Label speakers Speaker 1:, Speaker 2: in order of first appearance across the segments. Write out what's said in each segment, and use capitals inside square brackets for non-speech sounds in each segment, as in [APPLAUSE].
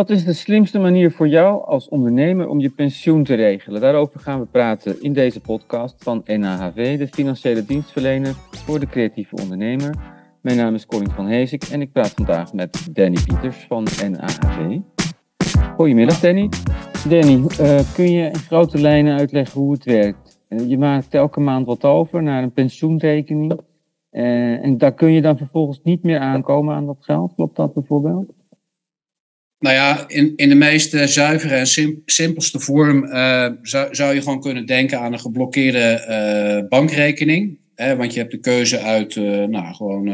Speaker 1: Wat is de slimste manier voor jou als ondernemer om je pensioen te regelen? Daarover gaan we praten in deze podcast van NAHV, de financiële dienstverlener voor de creatieve ondernemer. Mijn naam is Colin van Heesik en ik praat vandaag met Danny Pieters van NAHV. Goedemiddag Danny. Danny, uh, kun je in grote lijnen uitleggen hoe het werkt? Uh, je maakt elke maand wat over naar een pensioenrekening. Uh, en daar kun je dan vervolgens niet meer aankomen aan dat geld. Klopt dat bijvoorbeeld?
Speaker 2: Nou ja, in, in de meest zuivere en simpelste vorm zou, zou je gewoon kunnen denken aan een geblokkeerde bankrekening. Hè, want je hebt de keuze uit nou, gewoon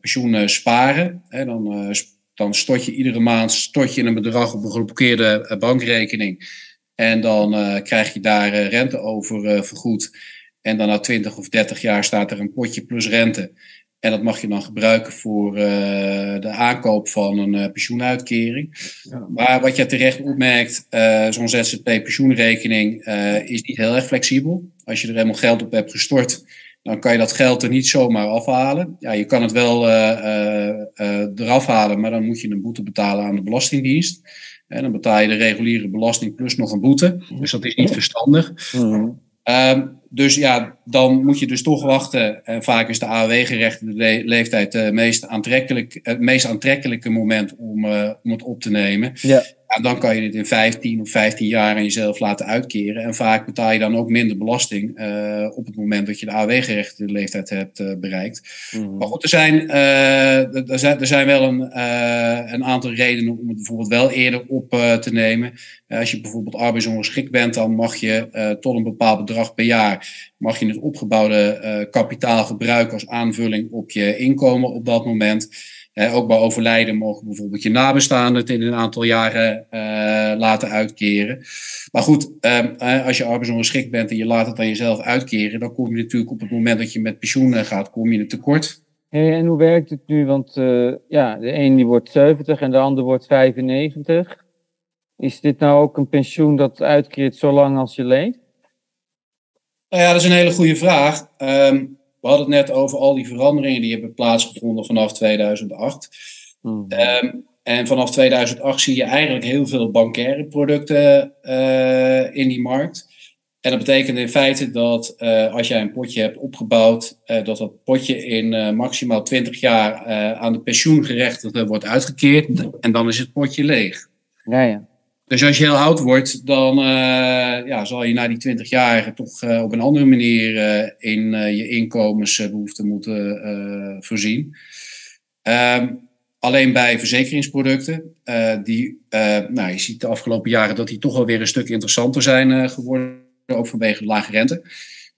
Speaker 2: pensioen sparen. Hè, dan dan stort je iedere maand stort je een bedrag op een geblokkeerde eh, bankrekening. En dan krijg je daar rente over vergoed. En dan na 20 of 30 jaar staat er een potje plus rente. En dat mag je dan gebruiken voor de aankoop van een pensioenuitkering. Ja. Maar wat je terecht opmerkt, zo'n ZZP-pensioenrekening is niet heel erg flexibel. Als je er helemaal geld op hebt gestort, dan kan je dat geld er niet zomaar afhalen. Ja, je kan het wel uh, uh, eraf halen, maar dan moet je een boete betalen aan de Belastingdienst. En dan betaal je de reguliere belasting plus nog een boete. Dus dat is niet verstandig. Mm. Dus ja, dan moet je dus toch wachten. En vaak is de AOW-gerechtigde leeftijd de meest aantrekkelijk, het meest aantrekkelijke moment om, om het op te nemen. Ja. En dan kan je dit in 15 of 15 jaar aan jezelf laten uitkeren. En vaak betaal je dan ook minder belasting uh, op het moment dat je de AW-gerechtigde leeftijd hebt uh, bereikt. Mm. Maar goed, er zijn, uh, er zijn, er zijn wel een, een aantal redenen om het bijvoorbeeld wel eerder op te nemen. als je bijvoorbeeld arbeidsongeschikt bent, dan mag je tot een bepaald bedrag per jaar mag je het opgebouwde kapitaal gebruiken als aanvulling op je inkomen op dat moment ook bij overlijden mogen bijvoorbeeld je nabestaanden het in een aantal jaren uh, laten uitkeren. Maar goed, um, als je arbeidsongeschikt bent en je laat het aan jezelf uitkeren, dan kom je natuurlijk op het moment dat je met pensioen gaat, kom je in tekort.
Speaker 1: Hey, en hoe werkt het nu? Want uh, ja, de een die wordt 70 en de ander wordt 95. Is dit nou ook een pensioen dat uitkeert zolang als je leeft?
Speaker 2: Nou ja, dat is een hele goede vraag. Um, we hadden het net over al die veranderingen die hebben plaatsgevonden vanaf 2008. Hmm. Ehm, en vanaf 2008 zie je eigenlijk heel veel bankaire producten uh, in die markt. En dat betekent in feite dat uh, als jij een potje hebt opgebouwd, uh, dat dat potje in maximaal 20 jaar aan de pensioengerechtigde wordt uitgekeerd. En dan is het potje leeg.
Speaker 1: Ja, ja.
Speaker 2: Dus als je heel oud wordt, dan uh, ja, zal je na die 20 jaar toch uh, op een andere manier uh, in je inkomensbehoeften moeten voorzien. Um, alleen bij verzekeringsproducten, die, nou, je ziet de afgelopen jaren dat die toch wel weer een stuk interessanter zijn geworden, ook vanwege de lage rente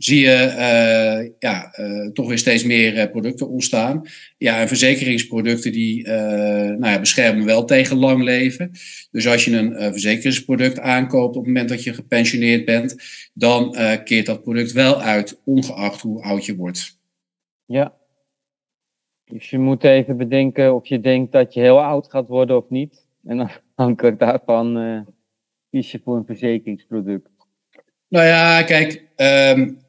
Speaker 2: zie je uh, ja, uh, toch weer steeds meer uh, producten ontstaan. Ja, en verzekeringsproducten die nou ja, beschermen wel tegen lang leven. Dus als je een verzekeringsproduct aankoopt op het moment dat je gepensioneerd bent, dan keert dat product wel uit, ongeacht hoe oud je wordt.
Speaker 1: Ja. Dus je moet even bedenken of je denkt dat je heel oud gaat worden of niet. En afhankelijk [LAUGHS] daarvan kies je voor een verzekeringsproduct.
Speaker 2: Nou ja, kijk, um,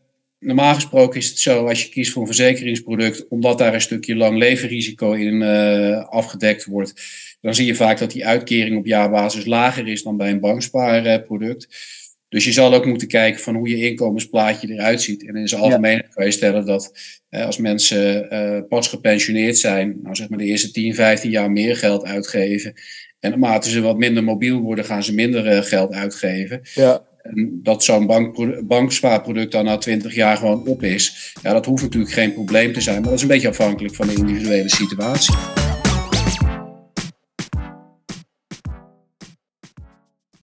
Speaker 2: normaal gesproken is het zo, als je kiest voor een verzekeringsproduct, omdat daar een stukje lang levenrisico in uh, afgedekt wordt, dan zie je vaak dat die uitkering op jaarbasis lager is dan bij een bankspaarproduct. Dus je zal ook moeten kijken van hoe je inkomensplaatje eruit ziet. En in zijn algemeen kan je stellen dat uh, als mensen uh, pas gepensioneerd zijn, nou zeg maar de eerste 10, 15 jaar meer geld uitgeven. En naarmate ze wat minder mobiel worden, gaan ze minder geld uitgeven. Ja. Dat zo'n bank, bankspaarproduct dan na 20 jaar gewoon op is, ja, dat hoeft natuurlijk geen probleem te zijn. Maar dat is een beetje afhankelijk van de individuele situatie.